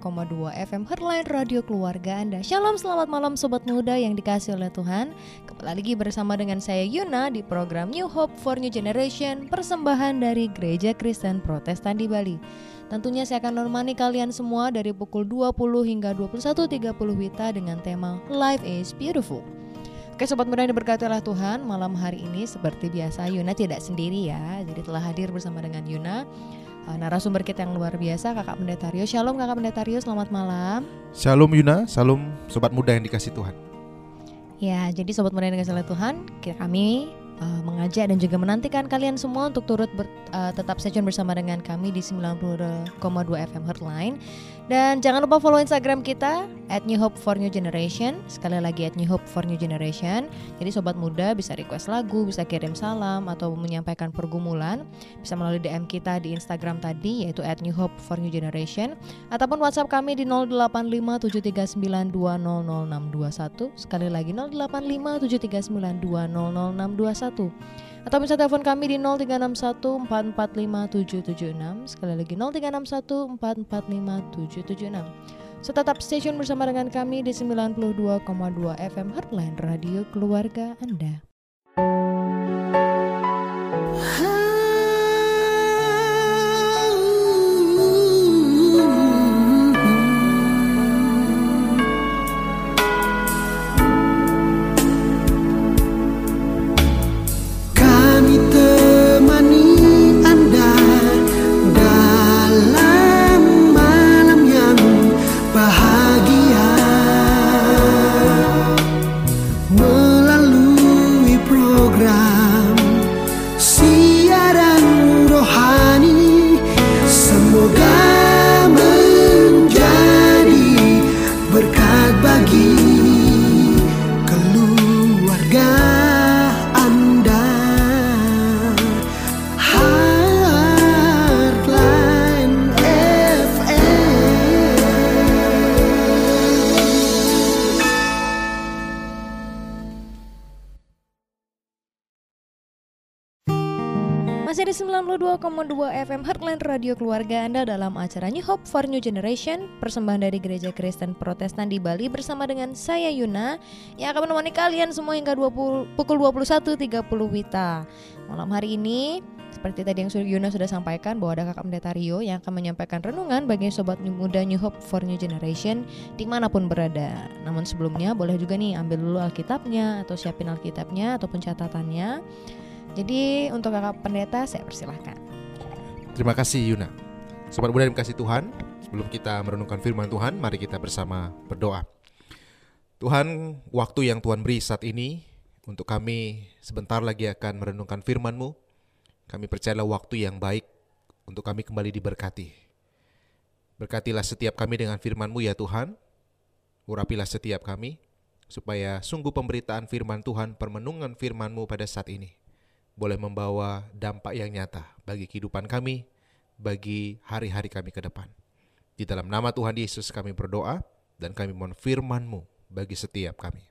92,2 FM Headline Radio Keluarga Anda. Shalom, selamat malam sobat muda yang dikasih oleh Tuhan. Kembali lagi bersama dengan saya Yuna di program New Hope for New Generation, persembahan dari Gereja Kristen Protestan di Bali. Tentunya saya akan normani kalian semua dari pukul 20 hingga 21.30 Wita dengan tema Life is Beautiful. Oke sobat muda yang diberkati oleh Tuhan Malam hari ini seperti biasa Yuna tidak sendiri ya Jadi telah hadir bersama dengan Yuna uh, Narasumber kita yang luar biasa Kakak Pendeta Rio Shalom Kakak Pendeta Rio selamat malam. Shalom Yuna, shalom sobat muda yang dikasih Tuhan. Ya jadi sobat muda yang dikasih oleh Tuhan Kami uh, mengajak dan juga menantikan kalian semua untuk turut ber, uh, tetap stay bersama dengan kami di 90,2 FM Heartline. Dan jangan lupa follow Instagram kita at New Hope for New Generation. Sekali lagi at New Hope for New Generation. Jadi sobat muda bisa request lagu, bisa kirim salam atau menyampaikan pergumulan, bisa melalui DM kita di Instagram tadi yaitu at New Hope for New Generation ataupun WhatsApp kami di 085739200621. Sekali lagi 085739200621 atau bisa telepon kami di 0361 445776 sekali lagi 0361 445776 so tetap stasiun bersama dengan kami di 92,2 FM Heartline Radio Keluarga Anda 92,2 FM Heartland Radio Keluarga Anda dalam acara New Hope for New Generation Persembahan dari Gereja Kristen Protestan di Bali bersama dengan saya Yuna Yang akan menemani kalian semua hingga 20, pukul 21.30 Wita Malam hari ini seperti tadi yang Yuna sudah sampaikan bahwa ada kakak pendeta Rio yang akan menyampaikan renungan bagi sobat muda New Hope for New Generation di mana pun berada. Namun sebelumnya boleh juga nih ambil dulu Alkitabnya atau siapin Alkitabnya ataupun catatannya jadi untuk kakak pendeta saya persilahkan. Terima kasih Yuna. Sobat muda yang kasih Tuhan, sebelum kita merenungkan firman Tuhan, mari kita bersama berdoa. Tuhan, waktu yang Tuhan beri saat ini untuk kami sebentar lagi akan merenungkan firman-Mu. Kami percayalah waktu yang baik untuk kami kembali diberkati. Berkatilah setiap kami dengan firman-Mu ya Tuhan. Urapilah setiap kami supaya sungguh pemberitaan firman Tuhan, permenungan firman-Mu pada saat ini boleh membawa dampak yang nyata bagi kehidupan kami, bagi hari-hari kami ke depan. Di dalam nama Tuhan Yesus kami berdoa dan kami mohon firman-Mu bagi setiap kami.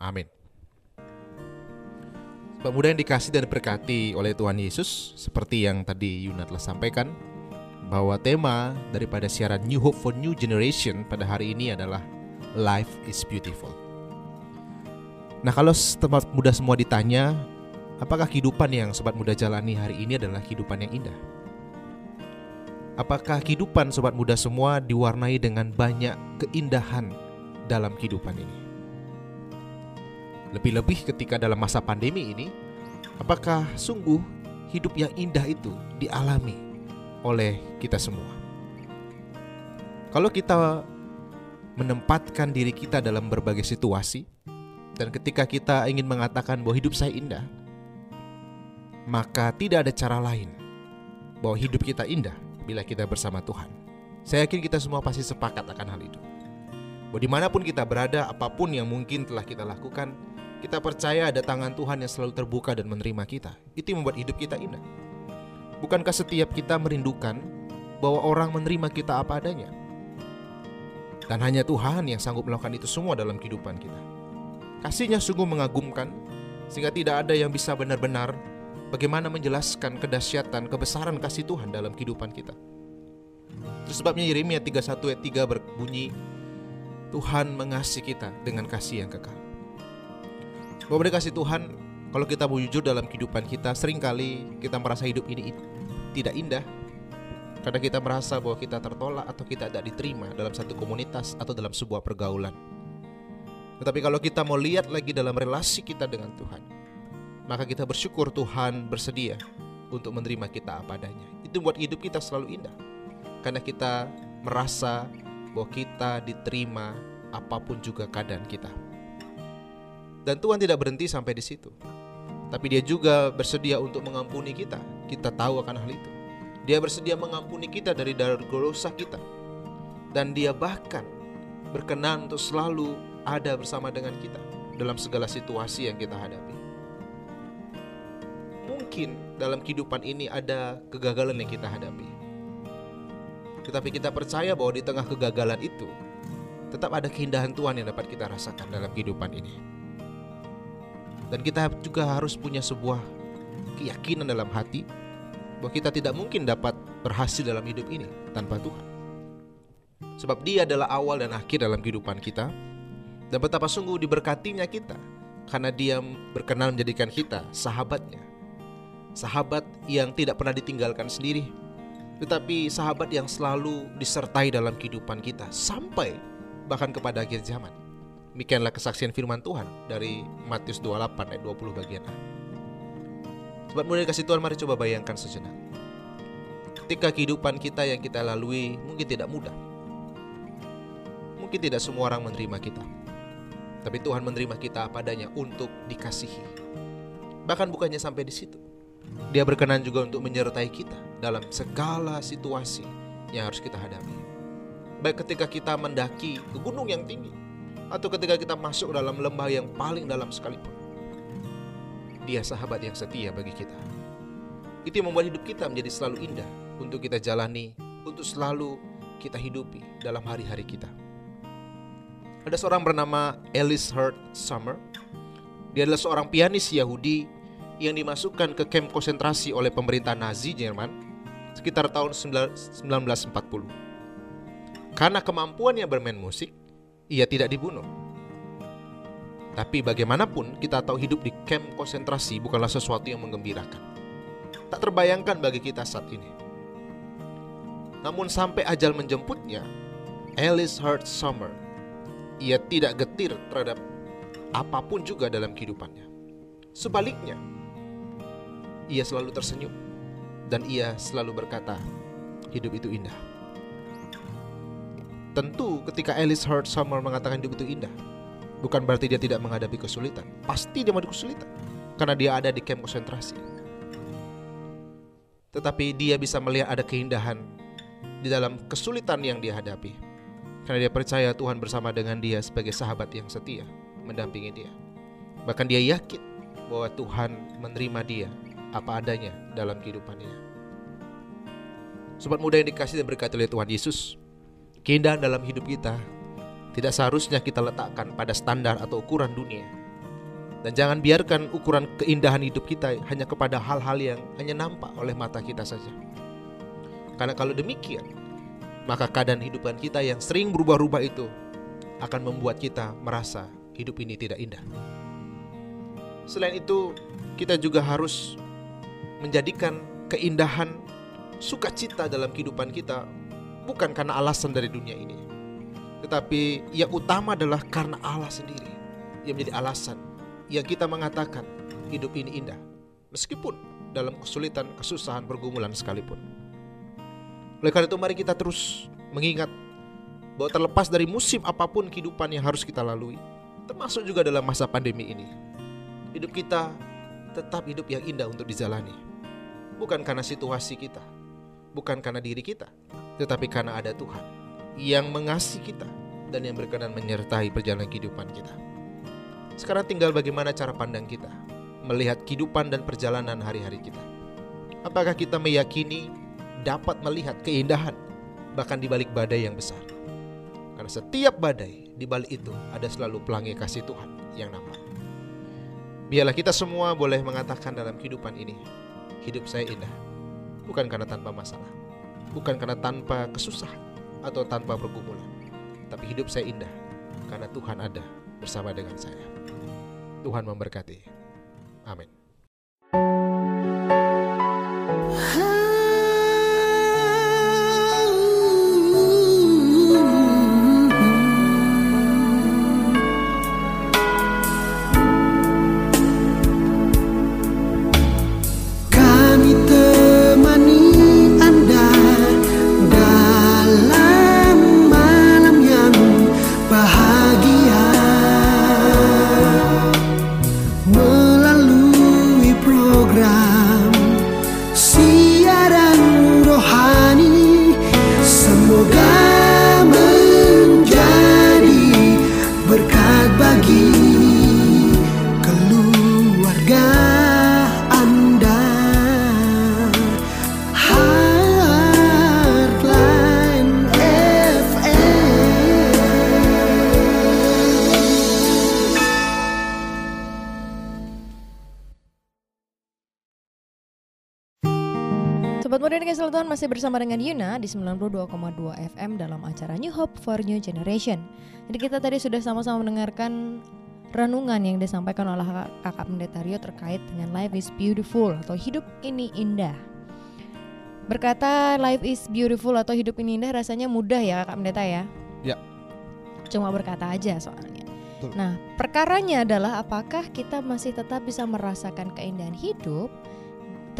Amin. Sebab mudah yang dikasih dan diberkati oleh Tuhan Yesus, seperti yang tadi Yuna telah sampaikan, bahwa tema daripada siaran New Hope for New Generation pada hari ini adalah Life is Beautiful. Nah kalau tempat muda semua ditanya, Apakah kehidupan yang sobat muda jalani hari ini adalah kehidupan yang indah? Apakah kehidupan sobat muda semua diwarnai dengan banyak keindahan dalam kehidupan ini? Lebih-lebih ketika dalam masa pandemi ini, apakah sungguh hidup yang indah itu dialami oleh kita semua? Kalau kita menempatkan diri kita dalam berbagai situasi, dan ketika kita ingin mengatakan bahwa hidup saya indah, maka tidak ada cara lain bahwa hidup kita indah bila kita bersama Tuhan. Saya yakin kita semua pasti sepakat akan hal itu. Bahwa di mana pun kita berada, apa pun yang mungkin telah kita lakukan, kita percaya ada tangan Tuhan yang selalu terbuka dan menerima kita. Itu yang membuat hidup kita indah. Bukankah setiap kita merindukan bahwa orang menerima kita apa adanya? Dan hanya Tuhan yang sanggup melakukan itu semua dalam kehidupan kita. Kasihnya sungguh mengagumkan, sehingga tidak ada yang bisa benar-benar bagaimana menjelaskan kedahsyatan, kebesaran kasih Tuhan dalam kehidupan kita. Itu sebabnya Yeremia 31 ayat 3 berbunyi, Tuhan mengasihi kita dengan kasih yang kekal. Bapak kasih Tuhan, kalau kita mau jujur dalam kehidupan kita, sering kali kita merasa hidup ini tidak indah. Karena kita merasa bahwa kita tertolak atau kita tidak diterima dalam satu komunitas atau dalam sebuah pergaulan. Tetapi kalau kita mau lihat lagi dalam relasi kita dengan Tuhan, maka kita bersyukur Tuhan bersedia untuk menerima kita apa adanya. Itu buat hidup kita selalu indah. Karena kita merasa bahwa kita diterima apa pun juga keadaan kita. Dan Tuhan tidak berhenti sampai di situ. Tapi dia juga bersedia untuk mengampuni kita. Kita tahu akan hal itu. Dia bersedia mengampuni kita dari dosa kita. Dan dia bahkan berkenan untuk selalu ada bersama dengan kita dalam segala situasi yang kita hadapi. Mungkin dalam kehidupan ini ada kegagalan yang kita hadapi. Tetapi kita percaya bahwa di tengah kegagalan itu tetap ada keindahan Tuhan yang dapat kita rasakan dalam kehidupan ini. Dan kita juga harus punya sebuah keyakinan dalam hati bahwa kita tidak mungkin dapat berhasil dalam hidup ini tanpa Tuhan. Sebab Dia adalah awal dan akhir dalam kehidupan kita, dan betapa sungguh diberkatinya kita karena dia berkenan menjadikan kita sahabatnya. Sahabat yang tidak pernah ditinggalkan sendiri, tetapi sahabat yang selalu disertai dalam kehidupan kita sampai bahkan kepada akhir zaman. Demikianlah kesaksian firman Tuhan dari Matius 28 ayat 20 bagian A. Sobat mudah kasih Tuhan mari coba bayangkan sejenak. Ketika kehidupan kita yang kita lalui mungkin tidak mudah. Mungkin tidak semua orang menerima kita. Tapi Tuhan menerima kita padanya untuk dikasihi. Bahkan bukannya sampai di situ. Dia berkenan juga untuk menyertai kita dalam segala situasi yang harus kita hadapi. Baik ketika kita mendaki ke gunung yang tinggi atau ketika kita masuk dalam lembah yang paling dalam sekalipun. Dia sahabat yang setia bagi kita. Itu yang membuat hidup kita menjadi selalu indah untuk kita jalani, untuk selalu kita hidupi dalam hari-hari kita. Ada seorang bernama Alice Hurt Summer. Dia adalah seorang pianis Yahudi yang dimasukkan ke kamp konsentrasi oleh pemerintah Nazi Jerman sekitar tahun 1940. Karena kemampuannya bermain musik, ia tidak dibunuh. Tapi bagaimanapun kita tahu hidup di kamp konsentrasi bukanlah sesuatu yang menggembirakan. Tak terbayangkan bagi kita saat ini. Namun sampai ajal menjemputnya, Alice Hurt Summer ia tidak getir terhadap apa pun juga dalam kehidupannya. Sebaliknya, ia selalu tersenyum dan ia selalu berkata, hidup itu indah. Tentu ketika Alice Hurt Summer mengatakan hidup itu indah, bukan berarti dia tidak menghadapi kesulitan. Pasti dia menghadapi kesulitan karena dia ada di kamp konsentrasi. Tetapi dia bisa melihat ada keindahan di dalam kesulitan yang dia hadapi karena dia percaya Tuhan bersama dengan dia sebagai sahabat yang setia, mendampingi dia. Bahkan dia yakin bahwa Tuhan menerima dia apa adanya dalam kehidupannya. Sobat muda yang dikasih dan berkati oleh Tuhan Yesus, keindahan dalam hidup kita tidak seharusnya kita letakkan pada standar atau ukuran dunia. Dan jangan biarkan ukuran keindahan hidup kita hanya kepada hal-hal yang hanya nampak oleh mata kita saja. Karena kalau demikian, maka keadaan hidupan kita yang sering berubah-ubah itu akan membuat kita merasa hidup ini tidak indah. Selain itu, kita juga harus menjadikan keindahan sukacita dalam kehidupan kita bukan karena alasan dari dunia ini, tetapi yang utama adalah karena Allah sendiri yang menjadi alasan yang kita mengatakan hidup ini indah, meskipun dalam kesulitan, kesusahan, pergumulan sekalipun. Oleh karena itu mari kita terus mengingat bahwa terlepas dari musim apa pun kehidupan yang harus kita lalui, termasuk juga dalam masa pandemi ini, hidup kita tetap hidup yang indah untuk dijalani. Bukan karena situasi kita, bukan karena diri kita, tetapi karena ada Tuhan yang mengasihi kita dan yang berkenan menyertai perjalanan kehidupan kita. Sekarang tinggal bagaimana cara pandang kita melihat kehidupan dan perjalanan hari-hari kita. Apakah kita meyakini dapat melihat keindahan bahkan di balik badai yang besar. Karena setiap badai di balik itu ada selalu pelangi kasih Tuhan yang nampak. Biarlah kita semua boleh mengatakan dalam kehidupan ini, hidup saya indah, bukan karena tanpa masalah, bukan karena tanpa kesusahan atau tanpa pergumulan, tapi hidup saya indah karena Tuhan ada bersama dengan saya. Tuhan memberkati. Amin. Bersama dengan Yuna di 92,2 FM dalam acara New Hope for New Generation. Jadi kita tadi sudah sama-sama mendengarkan renungan yang disampaikan oleh kakak, pendeta Rio terkait dengan life is beautiful atau hidup ini indah. Berkata life is beautiful atau hidup ini indah rasanya mudah ya kakak pendeta ya. Ya. Cuma berkata aja soalnya. Betul. Nah perkaranya adalah apakah kita masih tetap bisa merasakan keindahan hidup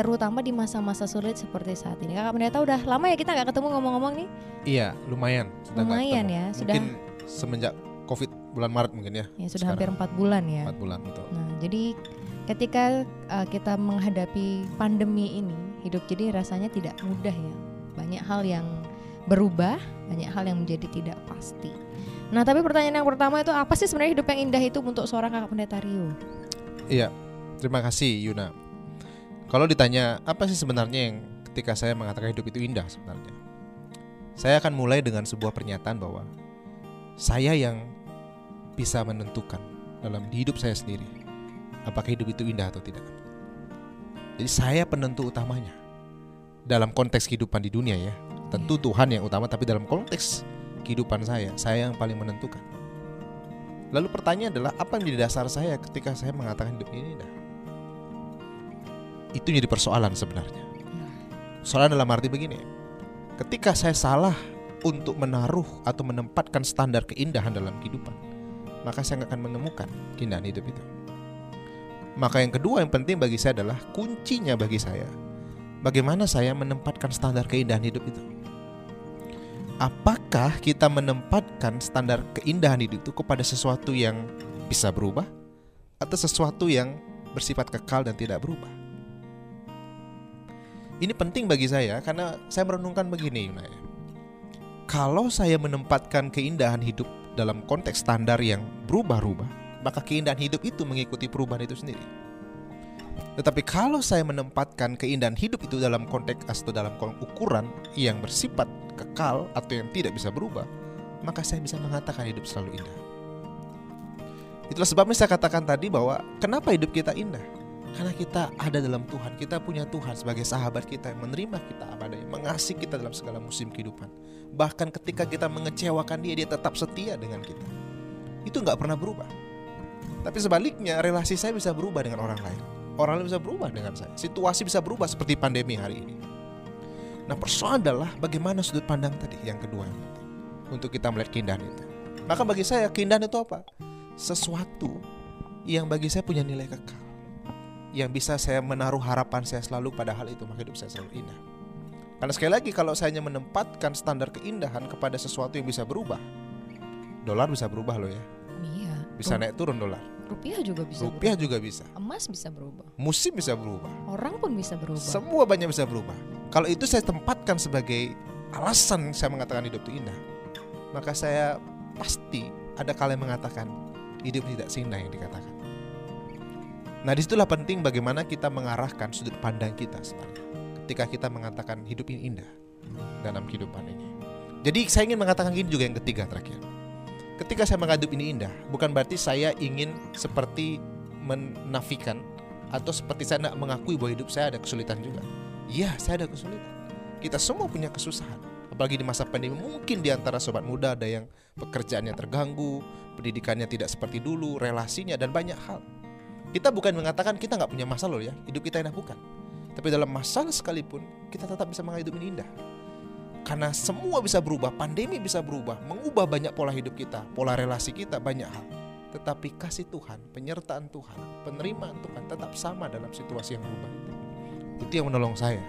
terutama di masa-masa sulit seperti saat ini. Kakak pendeta udah lama ya kita nggak ketemu ngomong-ngomong nih. Iya, lumayan. Sudah Lumayan ya, sudah- Mungkin semenjak Covid bulan Maret mungkin ya. Ya sudah Sekarang. hampir empat bulan ya. Empat bulan betul. Nah jadi ketika uh, kita menghadapi pandemi ini hidup jadi rasanya tidak mudah ya. Banyak hal yang berubah, banyak hal yang menjadi tidak pasti. Nah tapi pertanyaan yang pertama itu apa sih sebenarnya hidup yang indah itu untuk seorang kakak pendeta Rio? Iya, terima kasih Yuna. Kalau ditanya apa sih sebenarnya yang ketika saya mengatakan hidup itu indah sebenarnya, saya akan mulai dengan sebuah pernyataan bahwa saya yang bisa menentukan dalam hidup saya sendiri apakah hidup itu indah atau tidak. Jadi saya penentu utamanya dalam konteks kehidupan di dunia ya. Tentu Tuhan yang utama, tapi dalam konteks kehidupan saya, saya yang paling menentukan. Lalu pertanyaan adalah apa yang menjadi dasar saya ketika saya mengatakan hidup ini indah? Itu jadi persoalan sebenarnya. Soalan dalam arti begini, ketika saya salah untuk menaruh atau menempatkan standar keindahan dalam kehidupan, maka saya nggak akan menemukan keindahan hidup itu. Maka yang kedua yang penting bagi saya adalah kuncinya bagi saya, bagaimana saya menempatkan standar keindahan hidup itu. Apakah kita menempatkan standar keindahan hidup itu kepada sesuatu yang bisa berubah atau sesuatu yang bersifat kekal dan tidak berubah? Ini penting bagi saya karena saya merenungkan begini Yuna ya. Kalau saya menempatkan keindahan hidup dalam konteks standar yang berubah-ubah, maka keindahan hidup itu mengikuti perubahan itu sendiri. Tetapi kalau saya menempatkan keindahan hidup itu dalam konteks atau dalam ukuran yang bersifat kekal atau yang tidak bisa berubah, maka saya bisa mengatakan hidup selalu indah. Itulah sebabnya saya katakan tadi bahwa kenapa hidup kita indah? Karena kita ada dalam Tuhan, kita punya Tuhan sebagai sahabat kita yang menerima kita apa adanya, mengasihi kita dalam segala musim kehidupan. Bahkan ketika kita mengecewakan dia, dia tetap setia dengan kita. Itu nggak pernah berubah. Tapi sebaliknya, relasi saya bisa berubah dengan orang lain. Orang lain bisa berubah dengan saya. Situasi bisa berubah seperti pandemi hari ini. Nah persoalan adalah bagaimana sudut pandang tadi yang kedua yang penting untuk kita melihat keindahan itu. Maka bagi saya keindahan itu apa? Sesuatu yang bagi saya punya nilai kekal yang bisa saya menaruh harapan saya selalu pada hal itu maka hidup saya selalu indah. Karena sekali lagi kalau saya hanya menempatkan standar keindahan kepada sesuatu yang bisa berubah, dolar bisa berubah loh ya, Iya. bisa naik turun dolar, Rupiah juga bisa. rupiah berubah. juga bisa, Emas bisa berubah. musim bisa berubah, Orang pun bisa berubah. semua banyak bisa berubah. Kalau itu saya tempatkan sebagai alasan saya mengatakan hidup itu indah, maka saya pasti ada kalian mengatakan hidup tidak seindah yang dikatakan. Nah di situlah penting bagaimana kita mengarahkan sudut pandang kita sebenarnya ketika kita mengatakan hidup ini indah dalam kehidupan ini. Jadi saya ingin mengatakan ini juga yang ketiga terakhir. Ketika saya hidup ini indah, bukan berarti saya ingin seperti menafikan atau seperti saya tidak mengakui bahwa hidup saya ada kesulitan juga. Iya, saya ada kesulitan. Kita semua punya kesusahan. Apalagi di masa pandemi mungkin di antara sobat muda ada yang pekerjaannya terganggu, pendidikannya tidak seperti dulu, relasinya dan banyak hal. Kita bukan mengatakan kita nggak punya masalah loh ya, hidup kita enak bukan. Tapi dalam masalah sekalipun kita tetap bisa mengalami hidup ini indah. Karena semua bisa berubah, pandemi bisa berubah, mengubah banyak pola hidup kita, pola relasi kita, banyak hal. Tetapi kasih Tuhan, penyertaan Tuhan, penerimaan Tuhan tetap sama dalam situasi yang berubah itu. Yang menolong saya.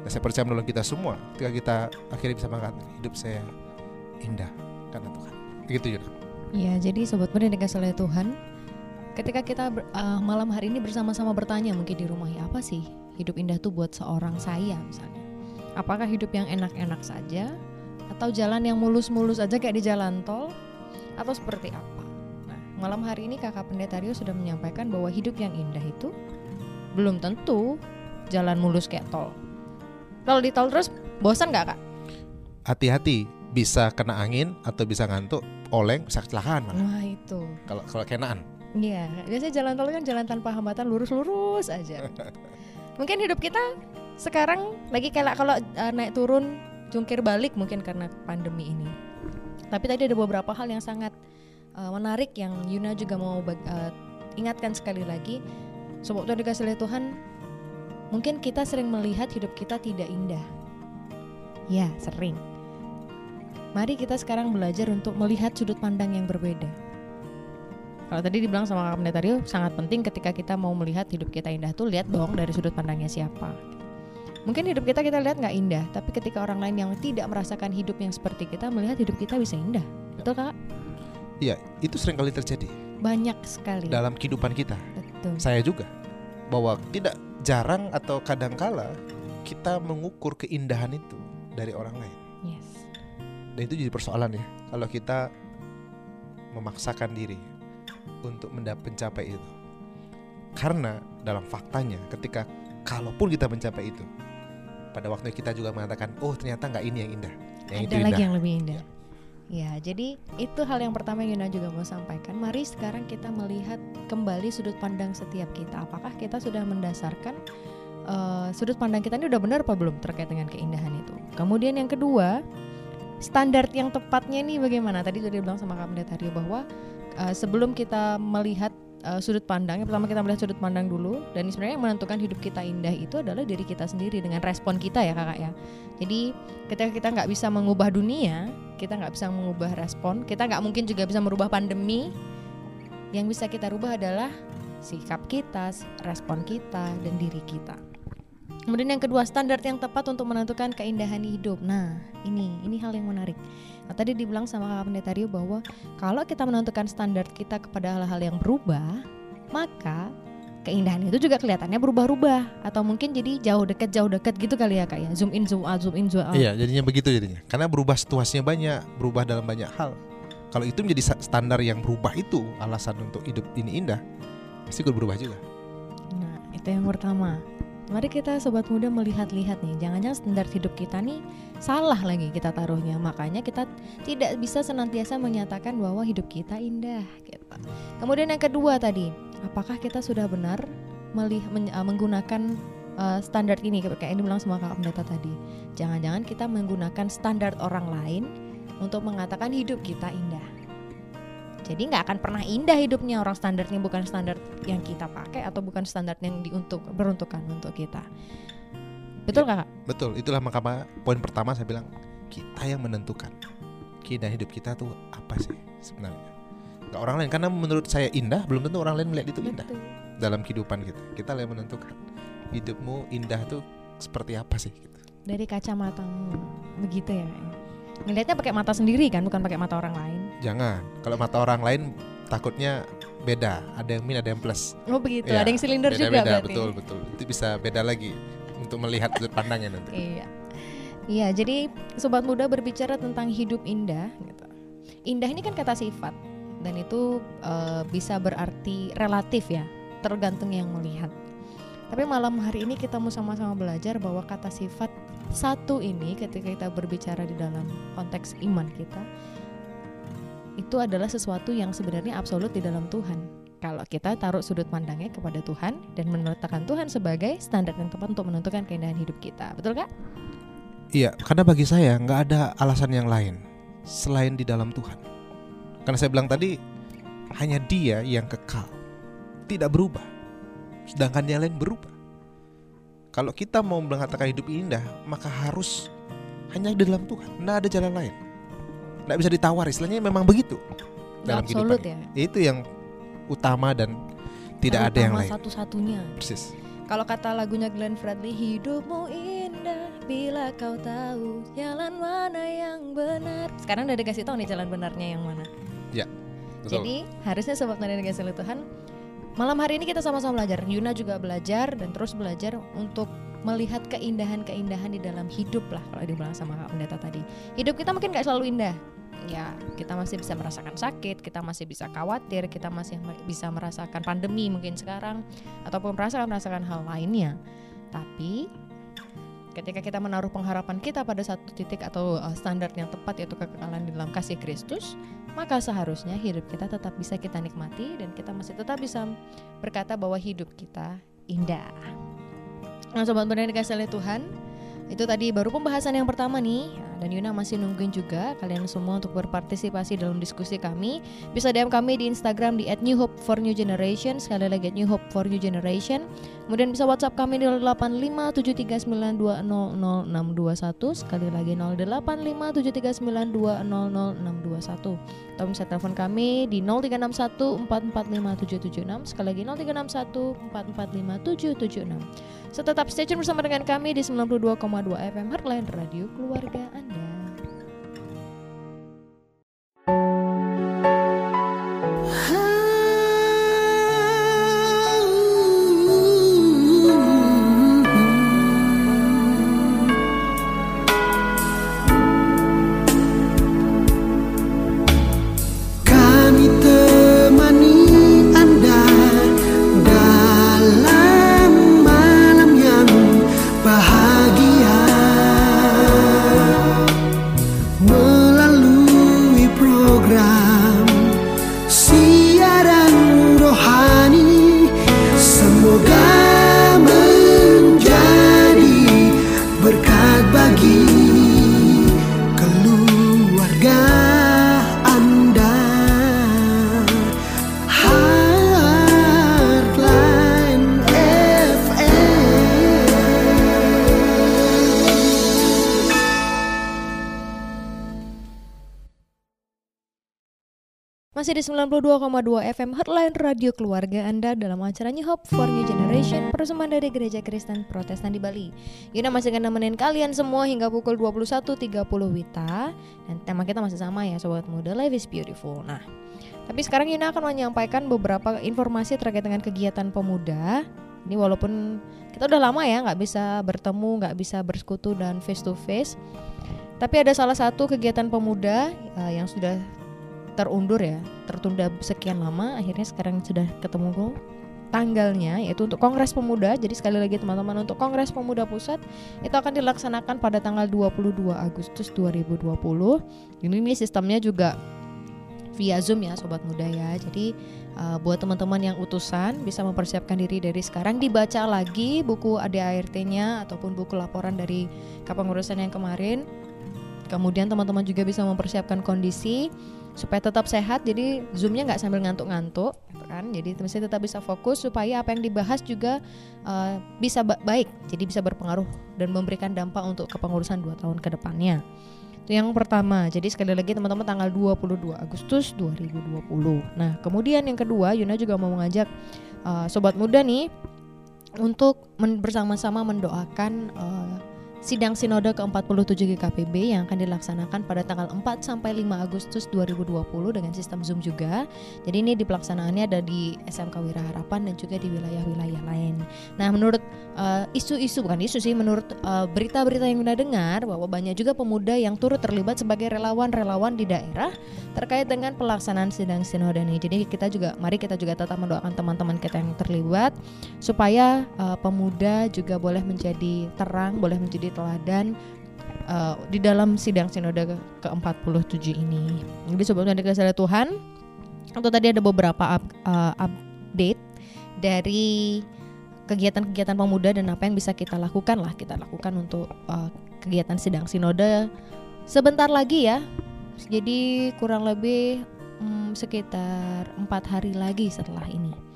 Dan saya percaya menolong kita semua ketika kita akhirnya bisa mengatakan hidup saya indah karena Tuhan. Begitu Yuna. Ya, jadi sobat dikasih oleh Tuhan, ketika kita ber- uh, malam hari ini bersama-sama bertanya mungkin di rumah ya apa sih hidup indah tuh buat seorang saya misalnya. Apakah hidup yang enak-enak saja atau jalan yang mulus-mulus aja kayak di jalan tol atau seperti apa? Nah, malam hari ini Kakak Pendetario sudah menyampaikan bahwa hidup yang indah itu belum tentu jalan mulus kayak tol. Kalau di tol terus bosan nggak kak? Hati-hati bisa kena angin atau bisa ngantuk, oleng, bisa kecelakaan malah. Wah itu. Kalau kalau kenaan. Iya, biasanya jalan tol kan jalan tanpa hambatan lurus-lurus aja. mungkin hidup kita sekarang lagi kayak kalau uh, naik turun jungkir balik mungkin karena pandemi ini. Tapi tadi ada beberapa hal yang sangat uh, menarik yang Yuna juga mau bag- uh, ingatkan sekali lagi. Sobat Tuhan dikasih oleh Tuhan, mungkin kita sering melihat hidup kita tidak indah. Ya, sering. Mari kita sekarang belajar untuk melihat sudut pandang yang berbeda. Kalau tadi dibilang sama Kak Pendetario sangat penting ketika kita mau melihat hidup kita indah tuh lihat dong dari sudut pandangnya siapa. Mungkin hidup kita kita lihat nggak indah, tapi ketika orang lain yang tidak merasakan hidup yang seperti kita melihat hidup kita bisa indah. Betul kak? Iya, itu sering kali terjadi Banyak sekali. dalam kehidupan kita. Betul. Saya juga bahwa tidak jarang atau kadangkala kita mengukur keindahan itu dari orang lain. Yes. Dan itu jadi persoalan ya. Kalau kita memaksakan diri untuk mendapat mencapai itu. Karena dalam faktanya ketika kalaupun kita mencapai itu pada waktu kita juga mengatakan oh ternyata nggak ini yang indah. Yang Ada itu lagi indah. yang lebih indah. Ya, jadi itu hal yang pertama yang Yuna juga mau sampaikan. Mari sekarang kita melihat kembali sudut pandang setiap kita. Apakah kita sudah mendasarkan eh, sudut pandang kita ini udah benar apa belum terkait dengan keindahan itu? Kemudian yang kedua, standar yang tepatnya nih bagaimana? Tadi sudah dibilang sama Kak Pendetario bahwa eh, sebelum kita melihat eh, sudut pandang, yang pertama kita melihat sudut pandang dulu dan sebenarnya yang menentukan hidup kita indah itu adalah diri kita sendiri dengan respon kita ya kakak ya. Jadi ketika kita nggak bisa mengubah dunia, kita nggak bisa mengubah respon, kita nggak mungkin juga bisa merubah pandemi. Yang bisa kita rubah adalah sikap kita, respon kita, dan diri kita. Kemudian yang kedua, standar yang tepat untuk menentukan keindahan hidup. Nah, ini ini hal yang menarik. Nah, tadi dibilang sama Kak Pendetario bahwa kalau kita menentukan standar kita kepada hal-hal yang berubah, maka keindahan itu juga kelihatannya berubah-ubah atau mungkin jadi jauh dekat jauh dekat gitu kali ya kak ya zoom in zoom out zoom in zoom out Iya, jadinya begitu jadinya. Karena berubah situasinya banyak, berubah dalam banyak hal. Kalau itu menjadi standar yang berubah itu alasan untuk hidup ini indah, pasti gue berubah juga. Nah, itu yang pertama. Mari kita sobat muda melihat-lihat nih, jangan-jangan standar hidup kita nih salah lagi kita taruhnya. Makanya kita tidak bisa senantiasa menyatakan bahwa hidup kita indah. Gitu. Kemudian yang kedua tadi, apakah kita sudah benar men- uh, menggunakan uh, standar ini kayak yang dibilang sama Kak Pendeta tadi. Jangan-jangan kita menggunakan standar orang lain untuk mengatakan hidup kita indah. Jadi nggak akan pernah indah hidupnya orang standarnya bukan standar yang kita pakai atau bukan standar yang diuntuk beruntukkan untuk kita. Betul nggak kak? Betul, itulah makanya poin pertama saya bilang kita yang menentukan keindahan hidup kita tuh apa sih sebenarnya. Gak orang lain karena menurut saya indah belum tentu orang lain melihat itu indah Betul. dalam kehidupan kita. Kita yang menentukan hidupmu indah tuh seperti apa sih. Gitu. Dari kacamatamu begitu ya. Kak? Ngelihatnya pakai mata sendiri kan, bukan pakai mata orang lain. Jangan kalau mata orang lain takutnya beda. Ada yang min, ada yang plus. Oh begitu. Iya, Ada yang silinder juga Beda-beda, berarti. betul betul. Itu bisa beda lagi untuk melihat sudut pandangnya nanti. Iya. Iya, jadi sobat muda berbicara tentang hidup indah gitu. Indah ini kan kata sifat dan itu eh, bisa berarti relatif ya, tergantung yang melihat. Tapi malam hari ini kita mau sama-sama belajar bahwa kata sifat satu ini ketika kita berbicara di dalam konteks iman kita itu adalah sesuatu yang sebenarnya absolut di dalam Tuhan. Kalau kita taruh sudut pandangnya kepada Tuhan dan menetapkan Tuhan sebagai standar yang tepat untuk menentukan keindahan hidup kita, betul kak? Iya, karena bagi saya nggak ada alasan yang lain selain di dalam Tuhan. Karena saya bilang tadi hanya Dia yang kekal, tidak berubah. Sedangkan yang lain berubah. Kalau kita mau mengatakan hidup indah, maka harus hanya di dalam Tuhan. Nggak ada jalan lain. Nggak bisa ditawar. Istilahnya memang begitu dalam absolut kehidupan. ya. Itu yang utama dan tidak ada yang lain. Satu-satunya. Persis. Kalau kata lagunya Glenn Fredly, hidupmu indah bila kau tahu jalan mana yang benar. Sekarang udah dikasih tahu nih jalan benarnya yang mana. Betul. Jadi harusnya sobat dikasih oleh Tuhan, malam hari ini kita sama-sama belajar. Yuna juga belajar dan terus belajar untuk melihat keindahan-keindahan di dalam hidup lah kalau dibilang sama Kak Pendeta tadi. Hidup kita mungkin gak selalu indah. Ya, kita masih bisa merasakan sakit, kita masih bisa khawatir, kita masih bisa merasakan pandemi mungkin sekarang ataupun merasakan merasakan hal lainnya. Tapi ketika kita menaruh pengharapan kita pada satu titik atau uh, standar yang tepat yaitu kekekalan di dalam kasih Kristus, maka seharusnya hidup kita tetap bisa kita nikmati dan kita masih tetap bisa berkata bahwa hidup kita indah. Nah, sobat benar dikasih oleh Tuhan, itu tadi baru pembahasan yang pertama nih. Dan Yuna masih nungguin juga kalian semua untuk berpartisipasi dalam diskusi kami. Bisa DM kami di Instagram di @newhope4newgeneration sekali lagi @newhope4newgeneration. Kemudian bisa WhatsApp kami di 085739200621 sekali lagi 085739200621 atau bisa telepon kami di 0361445776 sekali lagi 0361445776 So tetap stay tune bersama dengan kami di 92,2 FM Heartland Radio Keluarga Anda. Masih di 92,2 FM Heartline Radio Keluarga Anda dalam acara New Hope for New Generation persembahan dari Gereja Kristen Protestan di Bali. Yuna masih akan nemenin kalian semua hingga pukul 21.30 Wita dan tema kita masih sama ya sobat muda Life is Beautiful. Nah, tapi sekarang Yuna akan menyampaikan beberapa informasi terkait dengan kegiatan pemuda. Ini walaupun kita udah lama ya nggak bisa bertemu, nggak bisa bersekutu dan face to face. Tapi ada salah satu kegiatan pemuda eh, yang sudah terundur ya, tertunda sekian lama, akhirnya sekarang sudah ketemu tanggalnya yaitu untuk Kongres Pemuda. Jadi sekali lagi teman-teman untuk Kongres Pemuda Pusat itu akan dilaksanakan pada tanggal 22 Agustus 2020. Ini nih sistemnya juga via Zoom ya sobat muda ya. Jadi uh, buat teman-teman yang utusan bisa mempersiapkan diri dari sekarang dibaca lagi buku ADART-nya ataupun buku laporan dari kepengurusan yang kemarin. Kemudian teman-teman juga bisa mempersiapkan kondisi supaya tetap sehat jadi zoomnya nggak sambil ngantuk-ngantuk kan? Jadi mesti tetap bisa fokus supaya apa yang dibahas juga uh, bisa ba- baik jadi bisa berpengaruh dan memberikan dampak untuk kepengurusan dua tahun ke depannya. Itu yang pertama. Jadi sekali lagi teman-teman tanggal 22 Agustus 2020 nah kemudian yang kedua Yuna juga mau mengajak uh, sobat muda nih untuk bersama-sama mendoakan uh, sidang sinode ke-47 GKPB yang akan dilaksanakan pada tanggal 4 sampai 5 Agustus 2020 dengan sistem Zoom juga. Jadi ini di pelaksanaannya ada di SMK Wira Harapan dan juga di wilayah-wilayah lain. Nah, menurut uh, isu-isu bukan isu sih, menurut uh, berita-berita yang udah dengar bahwa banyak juga pemuda yang turut terlibat sebagai relawan-relawan di daerah terkait dengan pelaksanaan sidang sinode ini. Jadi kita juga mari kita juga tetap mendoakan teman-teman kita yang terlibat supaya uh, pemuda juga boleh menjadi terang, boleh menjadi teladan uh, di dalam sidang sinode ke- ke-47 ini. Jadi sebelumnya dikasih oleh Tuhan, itu tadi ada beberapa up- uh, update dari kegiatan-kegiatan pemuda dan apa yang bisa kita lakukan lah kita lakukan untuk uh, kegiatan sidang sinode sebentar lagi ya. Jadi kurang lebih hmm, sekitar empat hari lagi setelah ini.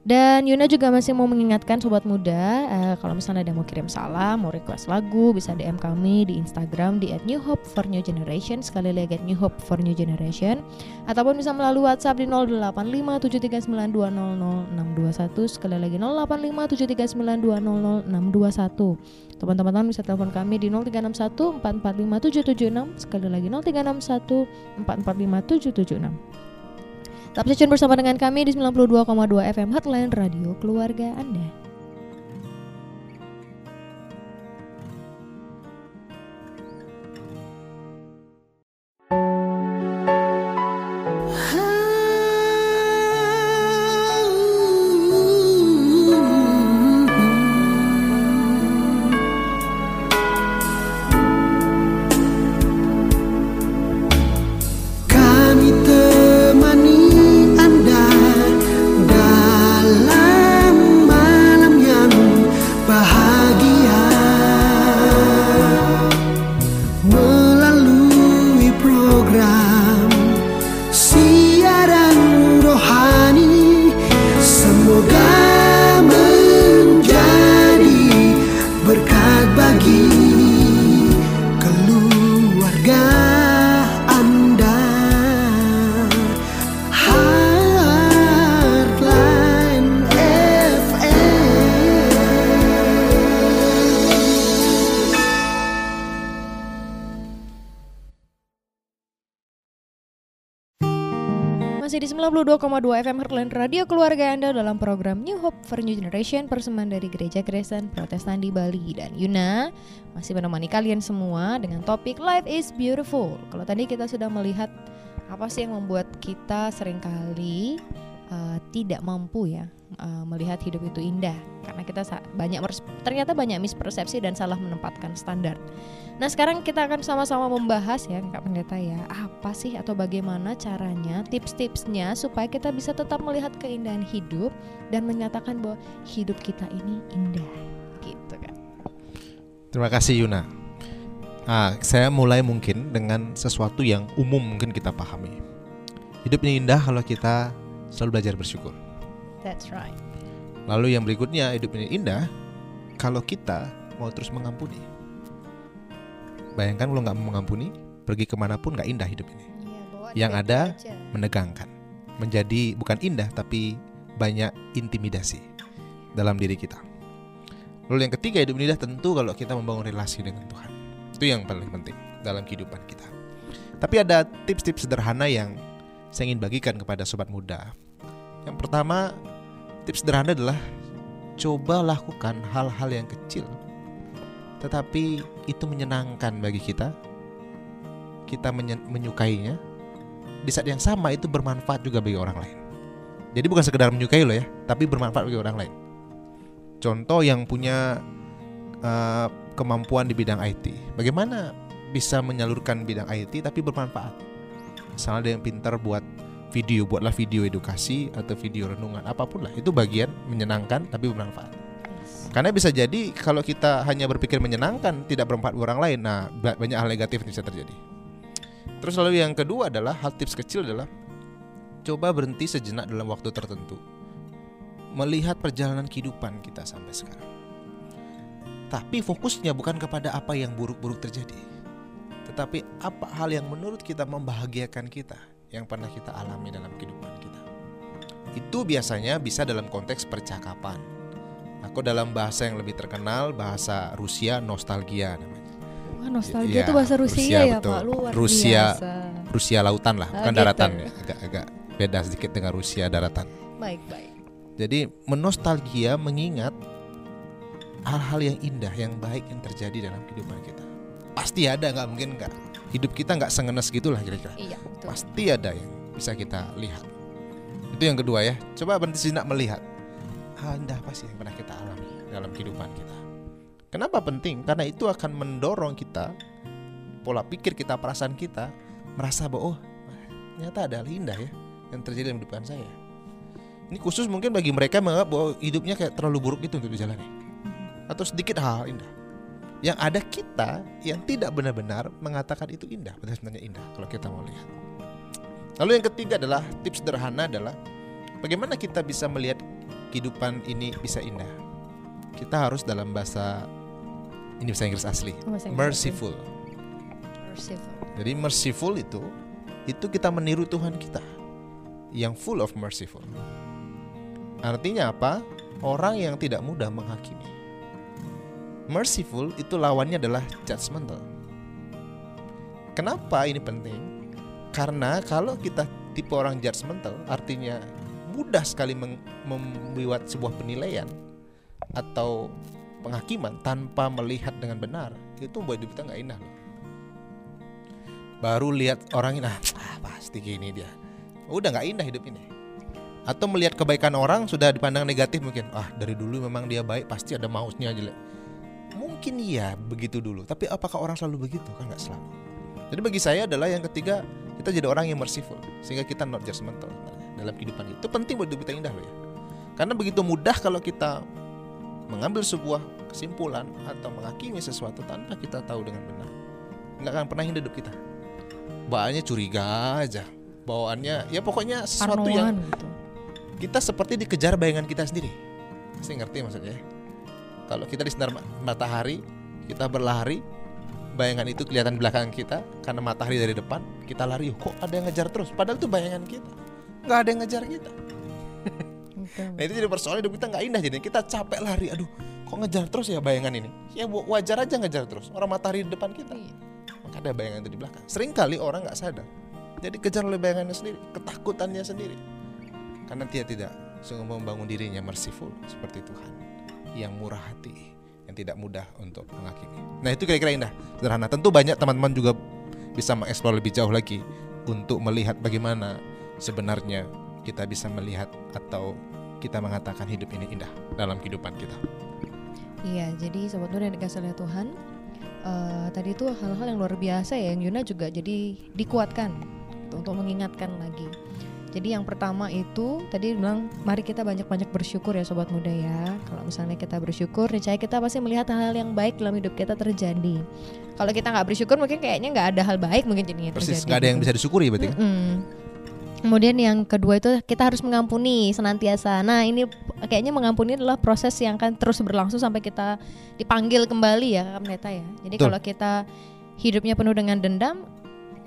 Dan Yuna juga masih mau mengingatkan sobat muda, eh, kalau misalnya ada mau kirim salam, mau request lagu, bisa DM kami di Instagram di @newhope4newgeneration sekali lagi @newhope4newgeneration ataupun bisa melalui WhatsApp di 085739200621 sekali lagi 085739200621. Teman-teman bisa telepon kami di 0361 445776 sekali lagi 0361 445776. Tetap bersama dengan kami di 92,2 FM Headline Radio Keluarga Anda. 92,2 FM Heartland Radio Keluarga Anda dalam program New Hope for New Generation persembahan dari Gereja Kristen Protestan di Bali dan Yuna masih menemani kalian semua dengan topik Life is Beautiful. Kalau tadi kita sudah melihat apa sih yang membuat kita sering kali uh, tidak mampu ya uh, melihat hidup itu indah karena kita banyak ternyata banyak mispersepsi dan salah menempatkan standar. Nah sekarang kita akan sama-sama membahas ya Kak Pendeta ya Apa sih atau bagaimana caranya tips-tipsnya supaya kita bisa tetap melihat keindahan hidup Dan menyatakan bahwa hidup kita ini indah Gitu kan Terima kasih Yuna. Ah, saya mulai mungkin dengan sesuatu yang umum mungkin kita pahami. Hidup ini indah kalau kita selalu belajar bersyukur. That's right Lalu yang berikutnya hidup ini indah kalau kita mau terus mengampuni. Bayangkan kalau nggak mau mengampuni, pergi ke mana pun nggak indah hidup ini. Yang ada menegangkan, menjadi bukan indah tapi banyak intimidasi dalam diri kita. Lalu yang ketiga hidup ini indah tentu kalau kita membangun relasi dengan Tuhan. Itu yang paling penting dalam kehidupan kita. Tapi ada tips-tips sederhana yang saya ingin bagikan kepada sobat muda. Yang pertama, tips sederhana adalah coba lakukan hal-hal yang kecil tetapi itu menyenangkan bagi kita. Kita menyukainya. Di saat yang sama itu bermanfaat juga bagi orang lain. Jadi bukan sekedar menyukai loh ya, tapi bermanfaat bagi orang lain. Contoh yang punya uh, kemampuan di bidang IT, bagaimana bisa menyalurkan bidang IT tapi bermanfaat? Misalnya ada yang pintar buat video, buatlah video edukasi atau video renungan, apa pun lah, itu bagian menyenangkan tapi bermanfaat. Karena bisa jadi kalau kita hanya berpikir menyenangkan tidak bermanfaat orang lain, nah ba- banyak hal negatif yang bisa terjadi. Terus lalu yang kedua adalah hal tips kecil adalah coba berhenti sejenak dalam waktu tertentu. Melihat perjalanan kehidupan kita sampai sekarang. Tapi fokusnya bukan kepada apa yang buruk-buruk terjadi. Tetapi apa hal yang menurut kita membahagiakan kita yang pernah kita alami dalam kehidupan kita. Itu biasanya bisa dalam konteks percakapan. Aku dalam bahasa yang lebih terkenal bahasa Rusia nostalgia namanya. Wah nostalgia Iya, itu bahasa Rusia, Rusia, ya betul. Pak Luar Rusia. biasa Rusia lautan lah, Ah, bukan gitu. daratan ya. Agak-agak beda sedikit dengan Rusia daratan. Baik baik Jadi menostalgia mengingat hal-hal yang indah, yang baik yang terjadi dalam kehidupan kita. Pasti ada, nggak mungkin nggak. Hidup kita nggak sengenes gitulah kira-kira. Iya betul Pasti ada yang bisa kita lihat. Itu yang kedua ya. Coba berhenti sejenak melihat. Hal indah apa sih yang pernah kita alami dalam kehidupan kita. Kenapa penting? Karena itu akan mendorong kita pola pikir kita, perasaan kita merasa bahwa oh, ternyata ada hal indah ya yang terjadi dalam kehidupan saya. Ini khusus mungkin bagi mereka menganggap bahwa hidupnya kayak terlalu buruk itu untuk dijalani. Atau sedikit hal indah. Yang ada kita yang tidak benar-benar mengatakan itu indah, padahal sebenarnya indah kalau kita mau lihat. Lalu yang ketiga adalah tips sederhana adalah bagaimana kita bisa melihat kehidupan ini bisa indah. Kita harus dalam bahasa ini bahasa Inggris asli, Oh, bahasa Inggris. merciful. Merciful. Jadi merciful itu itu kita meniru Tuhan kita yang full of merciful. Artinya apa? Orang yang tidak mudah menghakimi. Merciful itu lawannya adalah judgmental. Kenapa ini penting? Karena kalau kita tipe orang judgmental, artinya mudah sekali membuat sebuah penilaian atau penghakiman tanpa melihat dengan benar, itu hidup kita nggak indah loh baru lihat orang ini ah, ah, pasti gini dia udah nggak indah hidup ini atau melihat kebaikan orang sudah dipandang negatif mungkin ah dari dulu memang dia baik pasti ada mausnya jelek mungkin iya begitu dulu. Tapi apakah orang selalu begitu? Kan nggak selalu. Jadi bagi saya adalah yang ketiga kita jadi orang yang merciful sehingga kita not judgmental. Dalam kehidupan itu penting buat hidup kita indah loh ya. Karena begitu mudah kalau kita mengambil sebuah kesimpulan atau menghakimi sesuatu tanpa kita tahu dengan benar. Nggak akan pernah hidup kita. Bawaannya curiga aja. Bawaannya ya pokoknya sesuatu yang Parnoan gitu. kita seperti dikejar bayangan kita sendiri. Pasti ngerti maksudnya ya? Kalau kita di sinar ma- matahari kita berlari bayangan itu kelihatan di belakang kita karena matahari dari depan kita lari kok ada yang ngejar terus? Padahal itu bayangan kita. Nggak ada yang ngejar kita. Nah itu jadi persoalan hidup kita nggak indah jadi kita capek lari aduh kok ngejar terus ya bayangan ini? Ya wa- wajar aja ngejar terus. Orang matahari di depan kita. Iya. maka ada bayangan itu di belakang. Sering kali orang nggak sadar. Jadi kejar oleh bayangannya sendiri ketakutannya sendiri. Karena dia tidak sungguh membangun dirinya merciful seperti Tuhan yang murah hati yang tidak mudah untuk menghakimi nah itu kira-kira indah sederhana. Tentu banyak teman-teman juga bisa mengeksplor lebih jauh lagi untuk melihat bagaimana sebenarnya kita bisa melihat atau kita mengatakan hidup ini indah dalam kehidupan kita. Iya, jadi sobat muda yang dikasih oleh Tuhan, eh, tadi itu hal-hal yang luar biasa ya, yang Yuna juga jadi dikuatkan untuk mengingatkan lagi. Jadi yang pertama itu tadi bilang mari kita banyak-banyak bersyukur ya sobat muda ya. Kalau misalnya kita bersyukur, niscaya kita pasti melihat hal-hal yang baik dalam hidup kita terjadi. Kalau kita nggak bersyukur mungkin kayaknya nggak ada hal baik mungkin jadinya persis terjadi. nggak ada yang gitu. bisa disyukuri berarti kan? Mm-mm. Kemudian yang kedua itu kita harus mengampuni senantiasa. Nah ini kayaknya mengampuni adalah proses yang akan terus berlangsung sampai kita dipanggil kembali ya Kak Pendeta ya. Jadi Betul. kalau kita hidupnya penuh dengan dendam,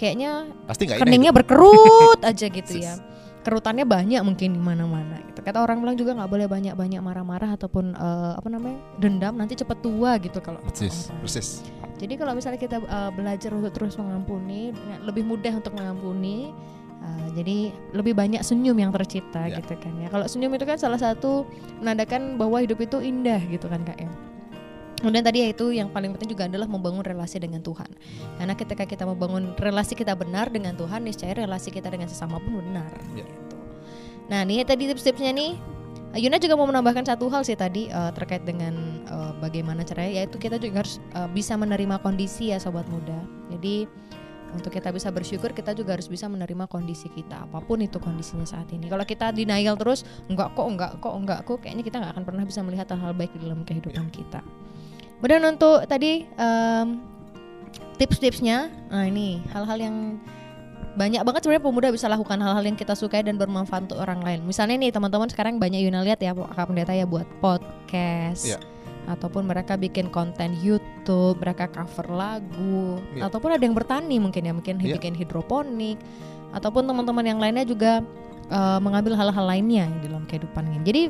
kayaknya pasti keningnya hidup. berkerut aja gitu ya. Kerutannya banyak mungkin di mana-mana. Gitu. Kata orang bilang juga nggak boleh banyak-banyak marah-marah ataupun eh, apa namanya dendam nanti cepet tua gitu kalau persis persis Jadi kalau misalnya kita uh, belajar untuk terus mengampuni, lebih mudah untuk mengampuni. uh, jadi lebih banyak senyum yang tercipta Ya. gitu kan ya. Kalau senyum itu kan salah satu menandakan bahwa hidup itu indah gitu kan kak ya. Kemudian tadi yaitu yang paling penting juga adalah membangun relasi dengan Tuhan. Karena ketika kita membangun relasi kita benar dengan Tuhan, niscaya relasi kita dengan sesama pun benar. Ya. Gitu. Nah, nih tadi tips-tipsnya nih. Yuna juga mau menambahkan satu hal sih tadi eh, terkait dengan eh, bagaimana caranya, yaitu kita juga harus eh, bisa menerima kondisi ya sobat muda. Jadi untuk kita bisa bersyukur, kita juga harus bisa menerima kondisi kita, apa pun itu kondisinya saat ini. Kalau kita denial terus, enggak kok, enggak kok, enggak kok, kayaknya kita nggak akan pernah bisa melihat hal-hal baik di dalam kehidupan kita. Kemudian untuk tadi em, tips-tipsnya, nah ini hal-hal yang banyak banget sebenarnya pemuda bisa lakukan hal-hal yang kita sukai dan bermanfaat untuk orang lain. Misalnya nih teman-teman sekarang banyak Yuna lihat ya Kak Pendeta ya buat podcast. Iya. Ataupun mereka bikin konten YouTube, mereka cover lagu, Iya. ataupun ada yang bertani mungkin ya, mungkin Iya. bikin hidroponik, ataupun teman-teman yang lainnya juga eh, mengambil hal-hal lainnya di dalam kehidupan ini. Jadi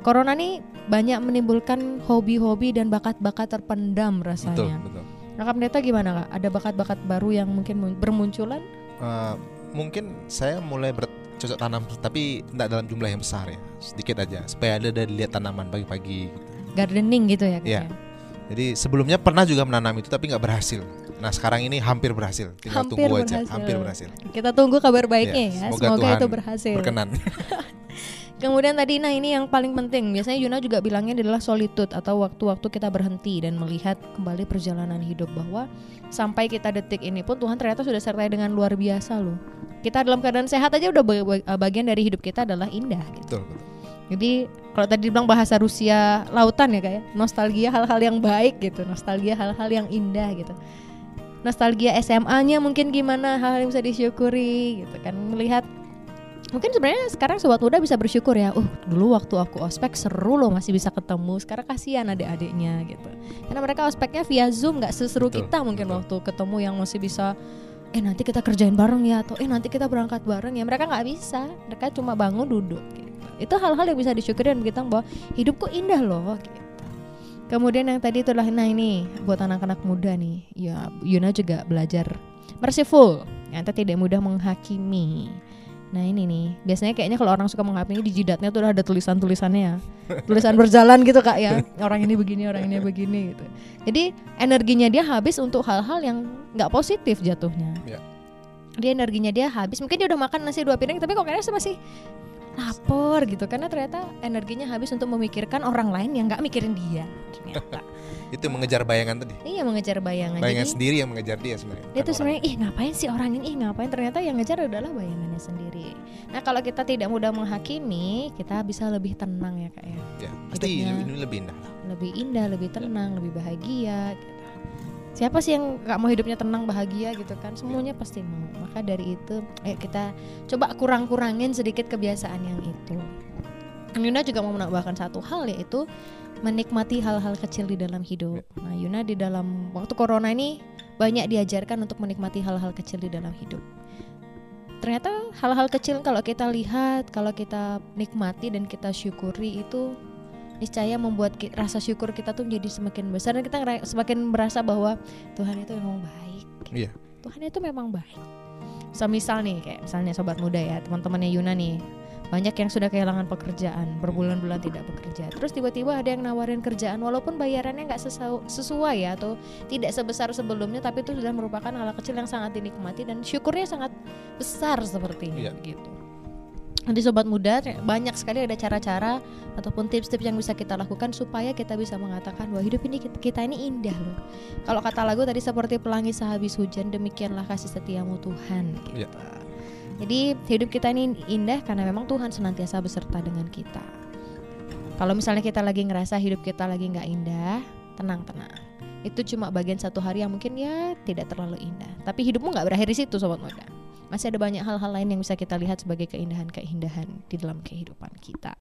corona nih banyak menimbulkan hobi-hobi dan bakat-bakat terpendam betul rasanya. betul Nah, Kak Pendeta gimana kak? Ada bakat-bakat baru yang mungkin mun- bermunculan? Eh, mungkin saya mulai bercocok tanam tapi tidak dalam jumlah yang besar ya sedikit aja supaya ada dari lihat tanaman pagi-pagi gitu. Gardening gitu ya? Kak, Iya. ya? jadi sebelumnya pernah juga menanam itu tapi nggak berhasil nah sekarang ini hampir berhasil tinggal Hampir tunggu aja berhasil. hampir berhasil Kita tunggu kabar baiknya Iya, ya. semoga Semoga, Tuhan itu berhasil. berkenan Kemudian tadi nah ini yang paling penting. Biasanya Yuna juga bilangnya adalah solitude atau waktu-waktu kita berhenti dan melihat kembali perjalanan hidup bahwa sampai kita detik ini pun Tuhan ternyata sudah sertai dengan luar biasa loh. Kita dalam keadaan sehat aja udah ba- ba- bagian dari hidup kita adalah indah gitu. betul betul Jadi kalau tadi dibilang bahasa Rusia lautan ya kayak nostalgia hal-hal yang baik gitu, nostalgia hal-hal yang indah gitu. Nostalgia SMA-nya mungkin gimana hal-hal yang bisa disyukuri gitu kan melihat mungkin sebenarnya sekarang sobat muda bisa bersyukur ya. Uh dulu waktu aku ospek seru loh masih bisa ketemu. Sekarang kasihan adik-adiknya gitu. Karena mereka ospeknya via zoom nggak seseru Betul, kita mungkin betul. waktu ketemu yang masih bisa eh nanti kita kerjain bareng ya atau eh nanti kita berangkat bareng ya. Mereka nggak bisa. Mereka cuma bangun duduk gitu. Itu hal-hal yang bisa disyukuri dan kita bahwa hidupku indah loh gitu. Kemudian yang tadi itu adalah nah ini buat anak-anak muda nih. Ya Yuna juga belajar merciful. Yang tidak mudah menghakimi Nah ini nih, biasanya kayaknya kalau orang suka menghakimi di jidatnya tuh udah ada tulisan-tulisannya ya. Tulisan berjalan gitu kak ya. Orang ini begini, orang ini begini gitu. Jadi energinya dia habis untuk hal-hal yang nggak positif jatuhnya. Ya. Dia energinya dia habis, mungkin dia udah makan nasi dua piring Tapi kok kayaknya masih lapar gitu. Karena ternyata energinya habis untuk memikirkan orang lain yang nggak mikirin dia ternyata Itu mengejar bayangan tadi. Iya mengejar bayangan. Bayangan Jadi sendiri yang mengejar dia sebenarnya. dia tuh sebenarnya ih ngapain sih orang ini? Ih ngapain? Ternyata yang ngejar adalah bayangannya sendiri. Nah kalau kita tidak mudah menghakimi kita bisa lebih tenang ya kak ya. Ya, pasti ini lebih indah. lah. lebih indah lebih tenang lebih bahagia gitu. Siapa sih yang gak mau hidupnya tenang bahagia gitu kan? Semuanya pasti mau. Maka dari itu ayo kita coba kurang-kurangin sedikit kebiasaan yang itu Yuna juga mau menambahkan satu hal yaitu menikmati hal-hal kecil di dalam hidup. Nah, Yuna di dalam waktu corona ini banyak diajarkan untuk menikmati hal-hal kecil di dalam hidup. Ternyata hal-hal kecil kalau kita lihat, kalau kita nikmati dan kita syukuri itu niscaya membuat ki- rasa syukur kita tuh menjadi semakin besar dan kita ngera- semakin merasa bahwa Tuhan itu memang baik. Iya. Tuhan itu memang baik. Semisal nih kayak misalnya sobat muda ya, teman-temannya Yuna nih. Banyak yang sudah kehilangan pekerjaan, berbulan-bulan tidak bekerja. Terus tiba-tiba ada yang nawarin kerjaan walaupun bayarannya nggak sesuai ya atau tidak sebesar sebelumnya tapi itu sudah merupakan hal kecil yang sangat dinikmati dan syukurnya sangat besar sepertinya Iya. begitu. Jadi sobat muda banyak sekali ada cara-cara ataupun tips-tips yang bisa kita lakukan supaya kita bisa mengatakan bahwa hidup ini kita, ini indah loh. Kalau kata lagu tadi seperti pelangi sehabis hujan demikianlah kasih setiamu Tuhan gitu. Iya. Jadi hidup kita ini indah karena memang Tuhan senantiasa beserta dengan kita. Kalau misalnya kita lagi ngerasa hidup kita lagi nggak indah, tenang-tenang. Itu cuma bagian satu hari yang mungkin ya tidak terlalu indah. Tapi hidupmu nggak berakhir di situ sobat muda. Masih ada banyak hal-hal lain yang bisa kita lihat sebagai keindahan-keindahan di dalam kehidupan kita.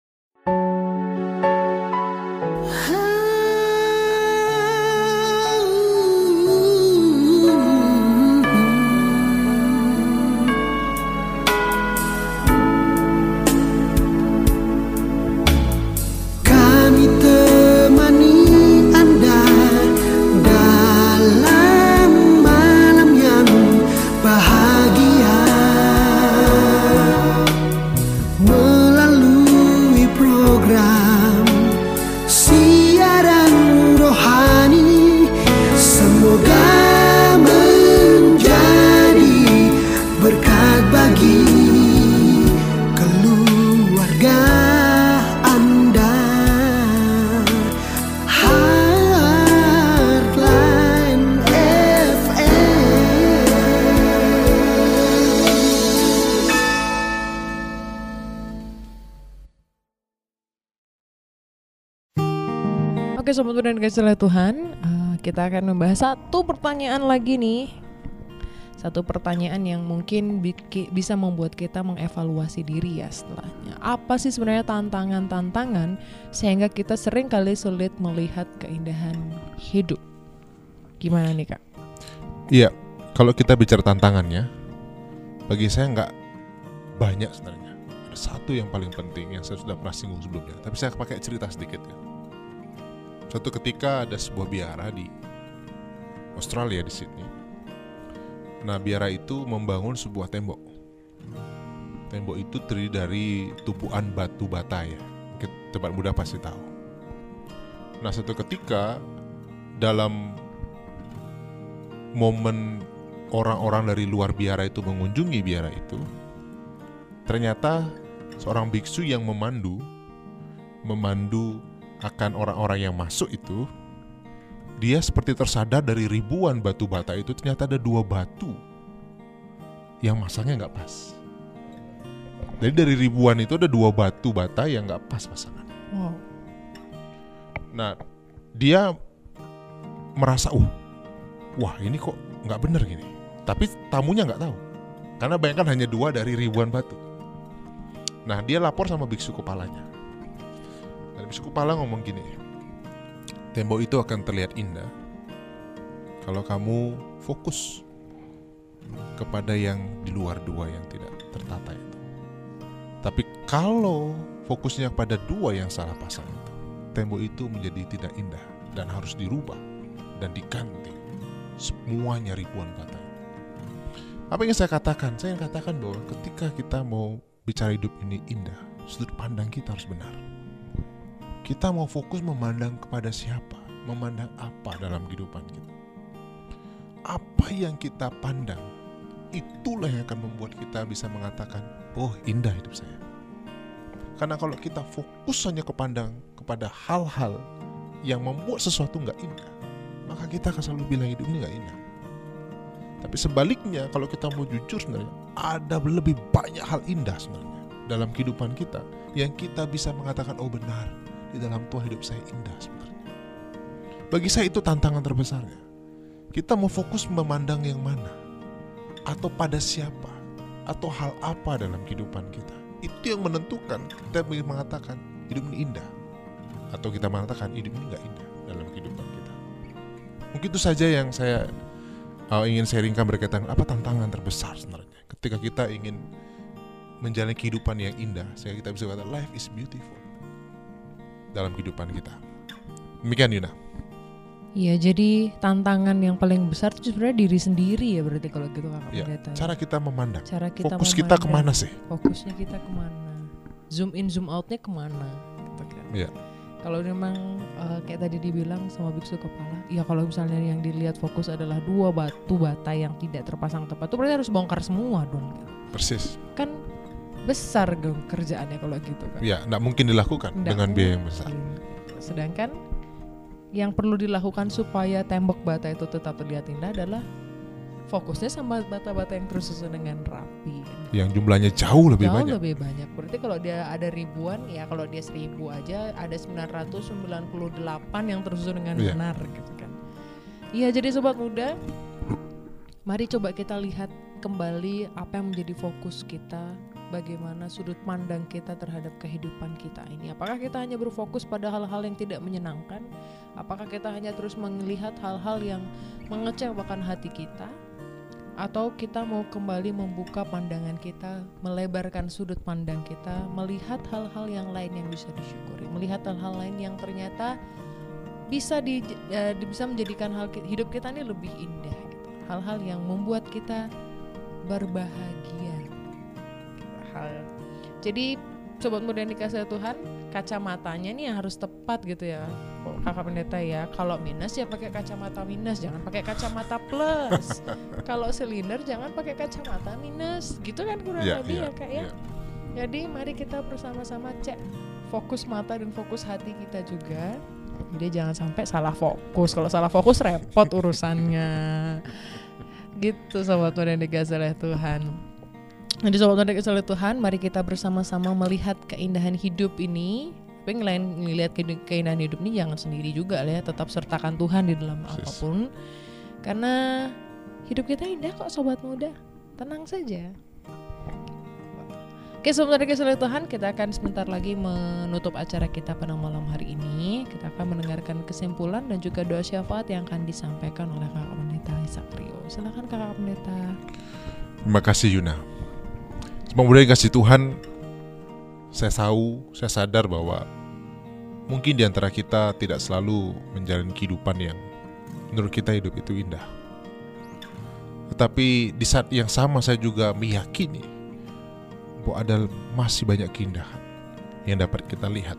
Sobat muda dan kasih Tuhan, eh, kita akan membahas satu pertanyaan lagi nih. Satu pertanyaan yang mungkin biki- bisa membuat kita mengevaluasi diri ya setelahnya. Apa sih sebenarnya tantangan-tantangan sehingga kita sering kali sulit melihat keindahan hidup? Gimana nih kak? Iya, kalau kita bicara tantangannya, bagi saya nggak banyak sebenarnya. Ada satu yang paling penting yang saya sudah pernah singgung sebelumnya, tapi saya pakai cerita sedikit ya. Suatu ketika ada sebuah biara di Australia di Sydney. Nah, biara itu membangun sebuah tembok. Tembok itu terdiri dari tumpuan batu bata ya. Tempat muda pasti tahu. Nah, suatu ketika dalam momen orang-orang dari luar biara itu mengunjungi biara itu, ternyata seorang biksu yang memandu, memandu akan orang-orang yang masuk itu, dia seperti tersadar dari ribuan batu bata itu ternyata ada dua batu yang masangnya nggak pas. Jadi dari ribuan itu ada dua batu bata yang nggak pas pasangan. Wow. Nah, dia merasa, uh, wah ini kok nggak bener gini. Tapi tamunya nggak tahu, karena bayangkan hanya dua dari ribuan batu. Nah, dia lapor sama biksu kepalanya. Biksu kepala ngomong gini, tembok itu akan terlihat indah kalau kamu fokus kepada yang di luar dua yang tidak tertata itu. Tapi kalau fokusnya pada dua yang salah pasang itu, tembok itu menjadi tidak indah dan harus dirubah dan diganti semuanya ribuan bata. Apa yang saya katakan? Saya ingin katakan bahwa ketika kita mau bicara hidup ini indah, sudut pandang kita harus benar. Kita mau fokus memandang kepada siapa, memandang apa dalam kehidupan kita. Apa yang kita pandang, itulah yang akan membuat kita bisa mengatakan, oh indah hidup saya. Karena kalau kita fokus hanya kepandang kepada hal-hal yang membuat sesuatu nggak indah, maka kita akan selalu bilang hidup ini nggak indah. Tapi sebaliknya kalau kita mau jujur sebenarnya ada lebih banyak hal indah sebenarnya dalam kehidupan kita yang kita bisa mengatakan oh benar di dalam Tuhan hidup saya indah sebenarnya. Bagi saya itu tantangan terbesarnya. Kita mau fokus memandang yang mana atau pada siapa atau hal apa dalam kehidupan kita. Itu yang menentukan kita mengatakan hidup ini indah atau kita mengatakan hidup ini nggak indah dalam kehidupan kita. Mungkin itu saja yang saya uh, ingin sharingkan berkaitan apa tantangan terbesar sebenarnya ketika kita ingin menjalani kehidupan yang indah sehingga kita bisa kata life is beautiful dalam kehidupan kita demikian Yuna Iya, jadi tantangan yang paling besar itu sebenarnya diri sendiri ya berarti kalau gitu kakak ya, pendeta. cara kita memandang Cara kita fokus kita memandang, ke mana sih Fokusnya kita ke mana? Zoom in, zoom outnya ke mana? Gitu kan. Iya. Kalau memang eh, kayak tadi dibilang sama biksu kepala, ya kalau misalnya yang dilihat fokus adalah dua batu bata yang tidak terpasang tepat, itu berarti harus bongkar semua dong. gitu. persis Kan besar dong kerjaannya kalau gitu kan. ya nggak mungkin dilakukan Nggak dengan biaya yang besar mungkin. Sedangkan yang perlu dilakukan supaya tembok bata itu tetap terlihat indah adalah fokusnya sama bata-bata yang tersusun dengan rapi. yang jumlahnya jauh lebih Jauh banyak lebih banyak. Berarti kalau dia ada ribuan, ya kalau dia seribu aja ada 998 yang tersusun dengan Iya. benar gitu kan. Iya, jadi sobat muda, mari coba kita lihat kembali apa yang menjadi fokus kita, bagaimana sudut pandang kita terhadap kehidupan kita ini. Apakah kita hanya berfokus pada hal-hal yang tidak menyenangkan? Apakah kita hanya terus melihat hal-hal yang mengecewakan hati kita? Atau kita mau kembali membuka pandangan kita, melebarkan sudut pandang kita, melihat hal-hal yang lain yang bisa disyukuri, melihat hal-hal lain yang ternyata bisa di, eh, bisa menjadikan hal hidup kita ini lebih indah gitu. Hal-hal yang membuat kita berbahagia. Hal. Jadi sobat muda yang dikasih Tuhan, kacamatanya nih yang harus tepat gitu ya. Kakak pendeta ya, kalau minus ya pakai kacamata minus, jangan pakai kacamata plus. kalau silinder jangan pakai kacamata minus. Gitu kan kurang Iya, lebih iya, ya Kak ya. iya. Jadi mari kita bersama-sama cek fokus mata dan fokus hati kita juga. Jadi jangan sampai salah fokus. Kalau salah fokus repot urusannya. Gitu sobat muda yang dikasih oleh Tuhan. Jadi sobat muda yang dikasih oleh Tuhan, mari kita bersama-sama melihat keindahan hidup ini. Tapi ngelain ngelihat ke- keindahan hidup ini jangan sendiri juga lah ya, tetap sertakan Tuhan di dalam Persis. apa pun. Karena hidup kita indah kok sobat muda. Tenang saja. Oke sebentar lagi oleh Tuhan kita akan sebentar lagi menutup acara kita pada malam hari ini Kita akan mendengarkan kesimpulan dan juga doa syafaat yang akan disampaikan oleh kakak pendeta Isakrio Silakan kakak pendeta Terima kasih Yuna. Semoga kasih Tuhan, saya tahu, saya sadar bahwa mungkin di antara kita tidak selalu menjalani kehidupan yang menurut kita hidup itu indah. Tetapi di saat yang sama saya juga meyakini bahwa ada masih banyak keindahan yang dapat kita lihat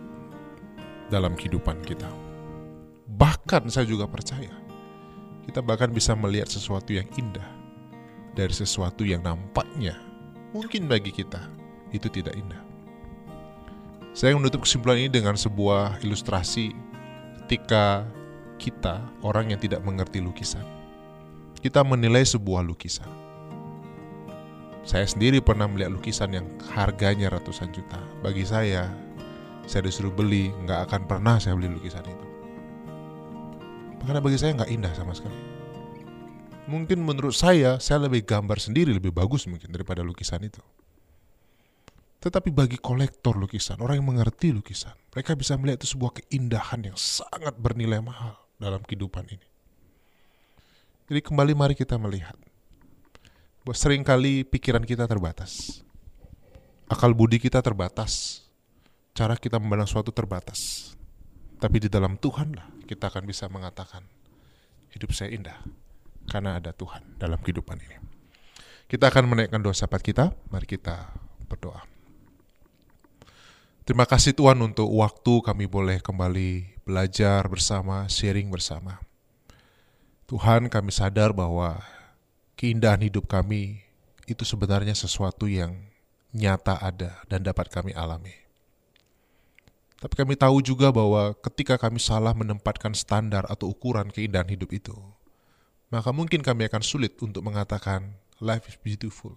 dalam kehidupan kita. Bahkan saya juga percaya kita bahkan bisa melihat sesuatu yang indah dari sesuatu yang nampaknya mungkin bagi kita itu tidak indah. Saya menutup kesimpulan ini dengan sebuah ilustrasi ketika kita orang yang tidak mengerti lukisan. Kita menilai sebuah lukisan. Saya sendiri pernah melihat lukisan yang harganya ratusan juta. Bagi saya, saya disuruh beli, nggak akan pernah saya beli lukisan itu. Karena bagi saya nggak indah sama sekali. Mungkin menurut saya, saya lebih gambar sendiri lebih bagus mungkin daripada lukisan itu. Tetapi bagi kolektor lukisan, orang yang mengerti lukisan, mereka bisa melihat itu sebuah keindahan yang sangat bernilai mahal dalam kehidupan ini. Jadi kembali mari kita melihat sering kali pikiran kita terbatas. Akal budi kita terbatas. Cara kita memandang suatu terbatas. Tapi di dalam Tuhanlah kita akan bisa mengatakan hidup saya indah karena ada Tuhan dalam kehidupan ini. Kita akan menaikkan doa sahabat kita. Mari kita berdoa. Terima kasih Tuhan untuk waktu kami boleh kembali belajar bersama, sharing bersama. Tuhan kami sadar bahwa keindahan hidup kami itu sebenarnya sesuatu yang nyata ada dan dapat kami alami. Tapi kami tahu juga bahwa ketika kami salah menempatkan standar atau ukuran keindahan hidup itu, maka mungkin kami akan sulit untuk mengatakan life is beautiful.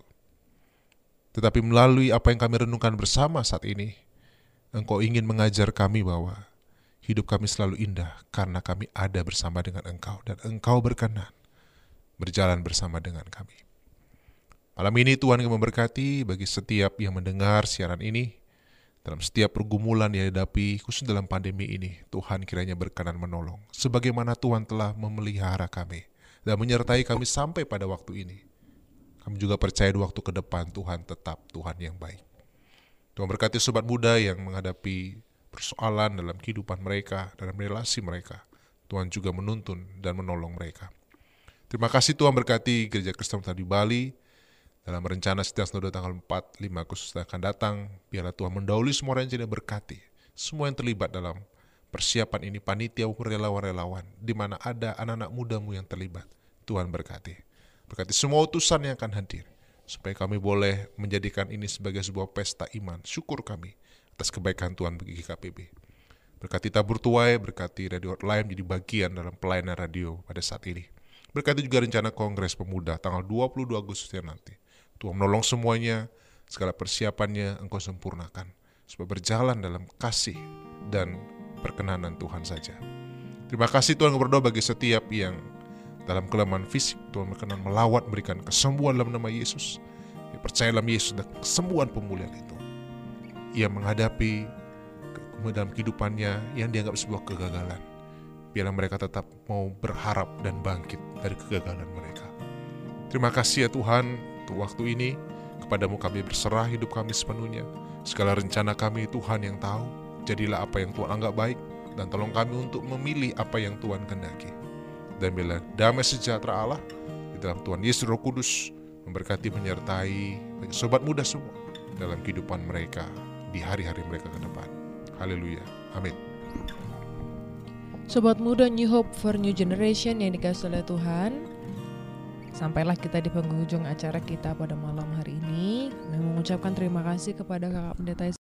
Tetapi melalui apa yang kami renungkan bersama saat ini, Engkau ingin mengajar kami bahwa hidup kami selalu indah karena kami ada bersama dengan Engkau dan Engkau berkenan berjalan bersama dengan kami. Malam ini Tuhan yang memberkati bagi setiap yang mendengar siaran ini, dalam setiap pergumulan yang dihadapi, khusus dalam pandemi ini, Tuhan kiranya berkenan menolong. Sebagaimana Tuhan telah memelihara kami dan menyertai kami sampai pada waktu ini. Kami juga percaya di waktu ke depan Tuhan tetap Tuhan yang baik. Tuhan berkati sobat muda yang menghadapi persoalan dalam kehidupan mereka, dalam relasi mereka. Tuhan juga menuntun dan menolong mereka. Terima kasih Tuhan berkati Gereja Kristen di Bali. Dalam rencana setiap Snodo tanggal 4, 5 Agustus akan datang, biarlah Tuhan mendahului semua yang berkati. Semua yang terlibat dalam persiapan ini, panitia relawan-relawan, di mana ada anak-anak mudamu yang terlibat. Tuhan berkati. Berkati semua utusan yang akan hadir, supaya kami boleh menjadikan ini sebagai sebuah pesta iman. Syukur kami atas kebaikan Tuhan bagi KPB. Berkati tabur tuai, berkati radio hotline jadi bagian dalam pelayanan radio pada saat ini. Berkati juga rencana Kongres Pemuda tanggal 22 Agustus yang nanti. Tuhan menolong semuanya, segala persiapannya engkau sempurnakan. Supaya berjalan dalam kasih dan perkenanan Tuhan saja. Terima kasih Tuhan berdoa bagi setiap yang dalam kelemahan fisik Tuhan berkenan melawat berikan kesembuhan dalam nama Yesus. Ya, percaya dalam Yesus dan kesembuhan pemulihan itu. Ia menghadapi dalam kehidupannya yang dianggap sebuah kegagalan biarlah mereka tetap mau berharap dan bangkit dari kegagalan mereka. Terima kasih ya Tuhan untuk waktu ini. Kepadamu kami berserah hidup kami sepenuhnya. Segala rencana kami Tuhan yang tahu. Jadilah apa yang Tuhan anggap baik. Dan tolong kami untuk memilih apa yang Tuhan kendaki. Dan bila damai sejahtera Allah di dalam Tuhan Yesus Roh Kudus memberkati menyertai sobat muda semua dalam kehidupan mereka di hari-hari mereka ke depan. Haleluya. Amin. Sobat muda New Hope for New Generation yang dikasih oleh Tuhan Sampailah kita di penghujung acara kita pada malam hari ini Kami mengucapkan terima kasih kepada kakak pendeta